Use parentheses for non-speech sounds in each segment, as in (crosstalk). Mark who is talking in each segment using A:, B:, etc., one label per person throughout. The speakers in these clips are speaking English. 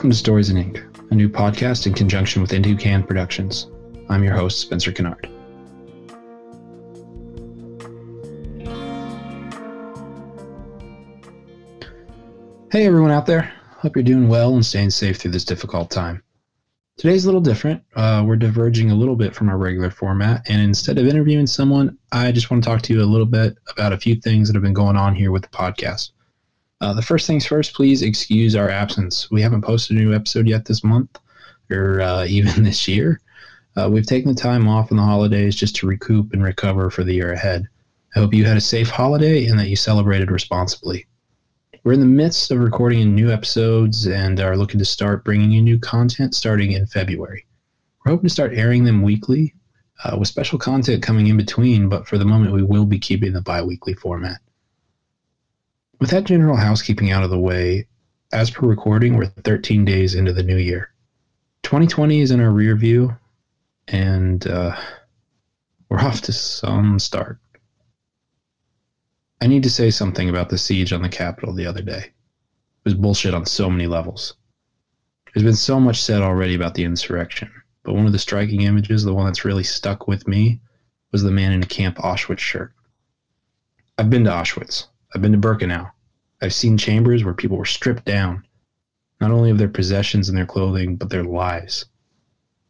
A: Welcome to Stories in Ink, a new podcast in conjunction with Empty Can Productions. I'm your host, Spencer Kinnard. Hey everyone out there. Hope you're doing well and staying safe through this difficult time. Today's a little different. Uh, we're diverging a little bit from our regular format, and instead of interviewing someone, I just want to talk to you a little bit about a few things that have been going on here with the podcast. Uh, the first things first, please excuse our absence. We haven't posted a new episode yet this month, or uh, (laughs) even this year. Uh, we've taken the time off in the holidays just to recoup and recover for the year ahead. I hope you had a safe holiday and that you celebrated responsibly. We're in the midst of recording new episodes and are looking to start bringing you new content starting in February. We're hoping to start airing them weekly uh, with special content coming in between, but for the moment, we will be keeping the bi weekly format. With that general housekeeping out of the way, as per recording, we're 13 days into the new year. 2020 is in our rear view, and uh, we're off to some start. I need to say something about the siege on the Capitol the other day. It was bullshit on so many levels. There's been so much said already about the insurrection, but one of the striking images, the one that's really stuck with me, was the man in a Camp Auschwitz shirt. I've been to Auschwitz. I've been to Birkenau. I've seen chambers where people were stripped down, not only of their possessions and their clothing, but their lives.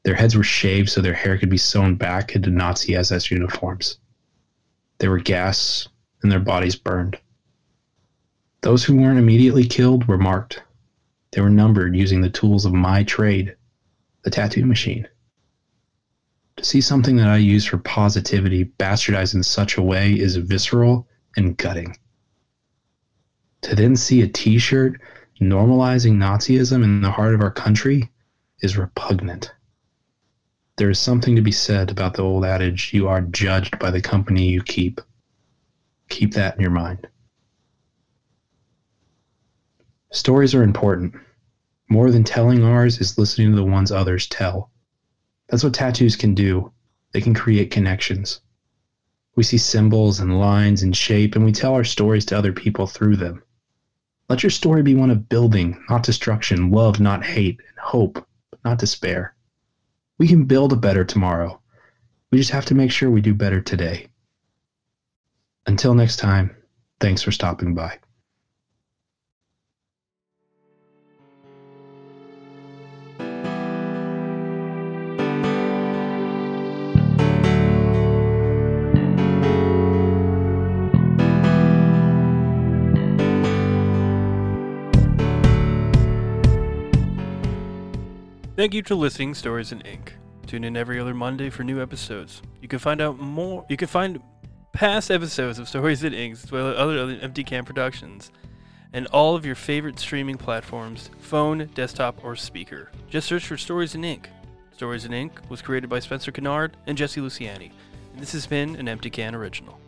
A: Their heads were shaved so their hair could be sewn back into Nazi SS uniforms. They were gassed and their bodies burned. Those who weren't immediately killed were marked. They were numbered using the tools of my trade, the tattoo machine. To see something that I use for positivity bastardized in such a way is visceral and gutting. To then see a t shirt normalizing Nazism in the heart of our country is repugnant. There is something to be said about the old adage you are judged by the company you keep. Keep that in your mind. Stories are important. More than telling ours is listening to the ones others tell. That's what tattoos can do. They can create connections. We see symbols and lines and shape, and we tell our stories to other people through them. Let your story be one of building, not destruction, love, not hate, and hope, not despair. We can build a better tomorrow. We just have to make sure we do better today. Until next time, thanks for stopping by.
B: Thank you for listening Stories in Ink. Tune in every other Monday for new episodes. You can find out more you can find past episodes of Stories in Ink as well as other, other Empty Can productions and all of your favorite streaming platforms, phone, desktop, or speaker. Just search for Stories in Ink. Stories in Ink was created by Spencer Kinnard and Jesse Luciani, and this has been an Empty Can original.